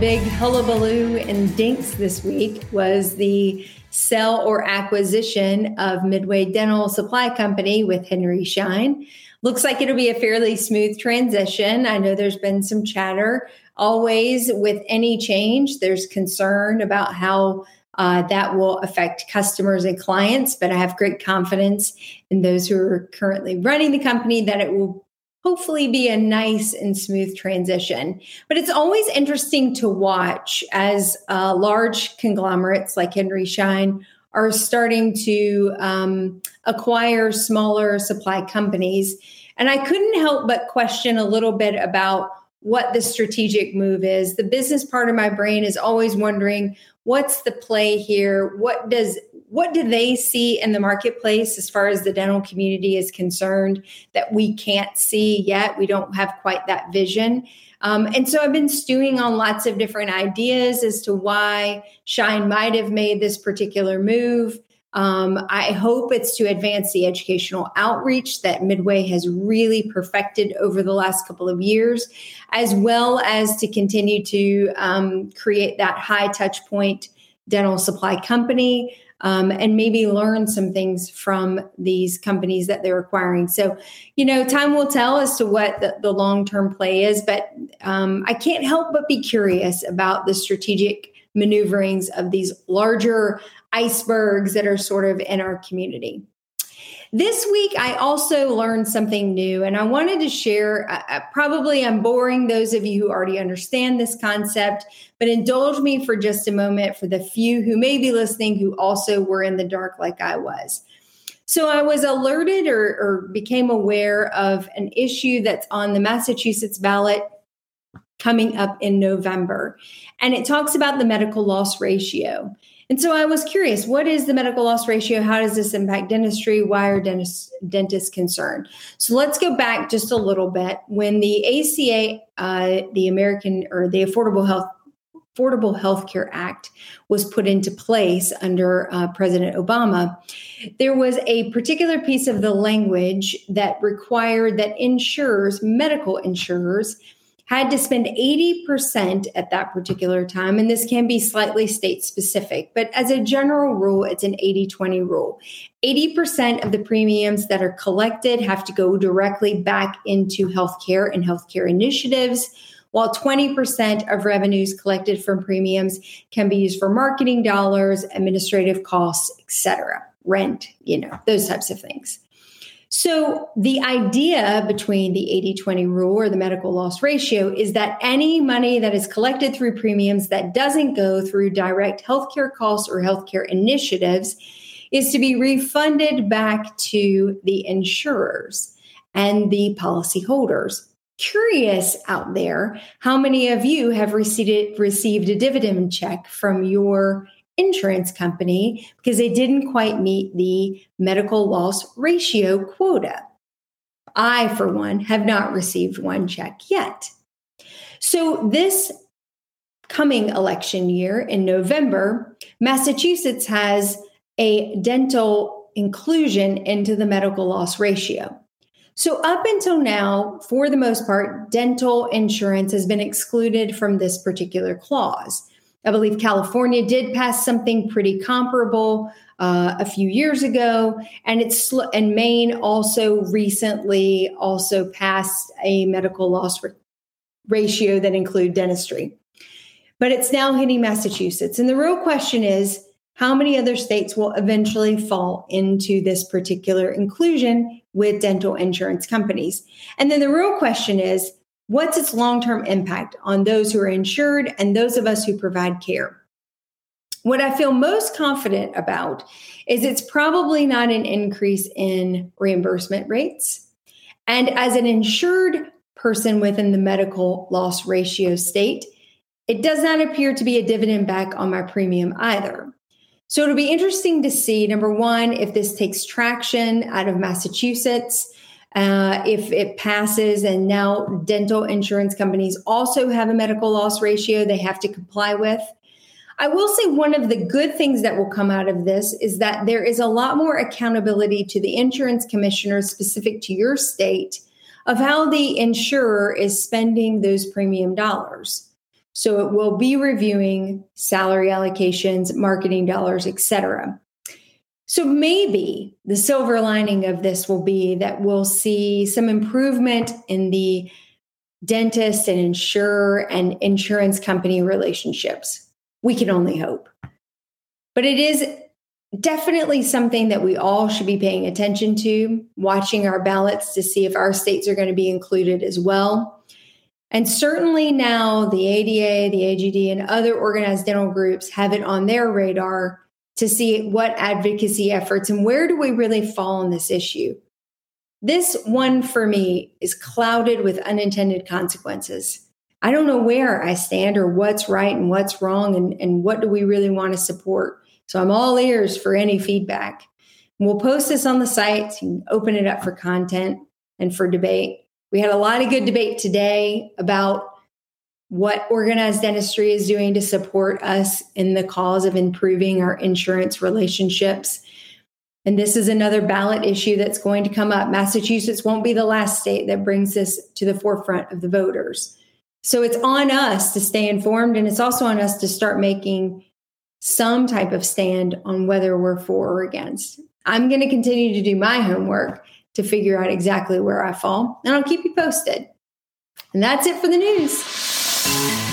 big hullabaloo and dinks this week was the sell or acquisition of Midway Dental Supply Company with Henry Schein. Looks like it'll be a fairly smooth transition. I know there's been some chatter. Always with any change, there's concern about how uh, that will affect customers and clients, but I have great confidence in those who are currently running the company that it will hopefully be a nice and smooth transition. But it's always interesting to watch as uh, large conglomerates like Henry Schein are starting to um, acquire smaller supply companies. And I couldn't help but question a little bit about what the strategic move is. The business part of my brain is always wondering what's the play here? What does what do they see in the marketplace as far as the dental community is concerned that we can't see yet? We don't have quite that vision. Um, and so I've been stewing on lots of different ideas as to why Schein might have made this particular move. Um, I hope it's to advance the educational outreach that Midway has really perfected over the last couple of years, as well as to continue to um, create that high touch point dental supply company um, and maybe learn some things from these companies that they're acquiring. So, you know, time will tell as to what the, the long term play is, but um, I can't help but be curious about the strategic maneuverings of these larger icebergs that are sort of in our community. This week, I also learned something new, and I wanted to share. Uh, uh, probably I'm boring those of you who already understand this concept, but indulge me for just a moment for the few who may be listening who also were in the dark like I was. So I was alerted or, or became aware of an issue that's on the Massachusetts ballot coming up in November. And it talks about the medical loss ratio. And so I was curious, what is the medical loss ratio? How does this impact dentistry? Why are dentists, dentists concerned? So let's go back just a little bit. When the ACA, uh, the American or the Affordable Health Affordable Health Care Act was put into place under uh, President Obama, there was a particular piece of the language that required that insurers, medical insurers, had to spend 80% at that particular time. And this can be slightly state specific, but as a general rule, it's an 80 20 rule. 80% of the premiums that are collected have to go directly back into healthcare and healthcare initiatives while 20% of revenues collected from premiums can be used for marketing dollars, administrative costs, etc., rent, you know, those types of things. So, the idea between the 80 20 rule or the medical loss ratio is that any money that is collected through premiums that doesn't go through direct healthcare costs or healthcare initiatives is to be refunded back to the insurers and the policyholders. Curious out there, how many of you have received, received a dividend check from your insurance company because they didn't quite meet the medical loss ratio quota. I, for one, have not received one check yet. So, this coming election year in November, Massachusetts has a dental inclusion into the medical loss ratio. So, up until now, for the most part, dental insurance has been excluded from this particular clause. I believe California did pass something pretty comparable uh, a few years ago, and it's and Maine also recently also passed a medical loss ratio that include dentistry. But it's now hitting Massachusetts, and the real question is how many other states will eventually fall into this particular inclusion with dental insurance companies? And then the real question is What's its long term impact on those who are insured and those of us who provide care? What I feel most confident about is it's probably not an increase in reimbursement rates. And as an insured person within the medical loss ratio state, it does not appear to be a dividend back on my premium either. So it'll be interesting to see number one, if this takes traction out of Massachusetts uh, if it passes, and now dental insurance companies also have a medical loss ratio they have to comply with. I will say one of the good things that will come out of this is that there is a lot more accountability to the insurance commissioners specific to your state of how the insurer is spending those premium dollars. So it will be reviewing salary allocations, marketing dollars, etc. So maybe the silver lining of this will be that we'll see some improvement in the dentist and insurer and insurance company relationships. We can only hope. But it is definitely something that we all should be paying attention to, watching our ballots to see if our states are going to be included as well. And certainly now the ADA, the AGD, and other organized dental groups have it on their radar to see what advocacy efforts and where do we really fall on this issue. This one for me is clouded with unintended consequences. I don't know where I stand or what's right and what's wrong and, and what do we really want to support. So I'm all ears for any feedback. We'll post this on the site and open it up for content and for debate. We had a lot of good debate today about what organized dentistry is doing to support us in the cause of improving our insurance relationships. And this is another ballot issue that's going to come up. Massachusetts won't be the last state that brings this to the forefront of the voters. So it's on us to stay informed, and it's also on us to start making some type of stand on whether we're for or against. I'm going to continue to do my homework to figure out exactly where I fall, and I'll keep you posted. And that's it for the news. Thank you.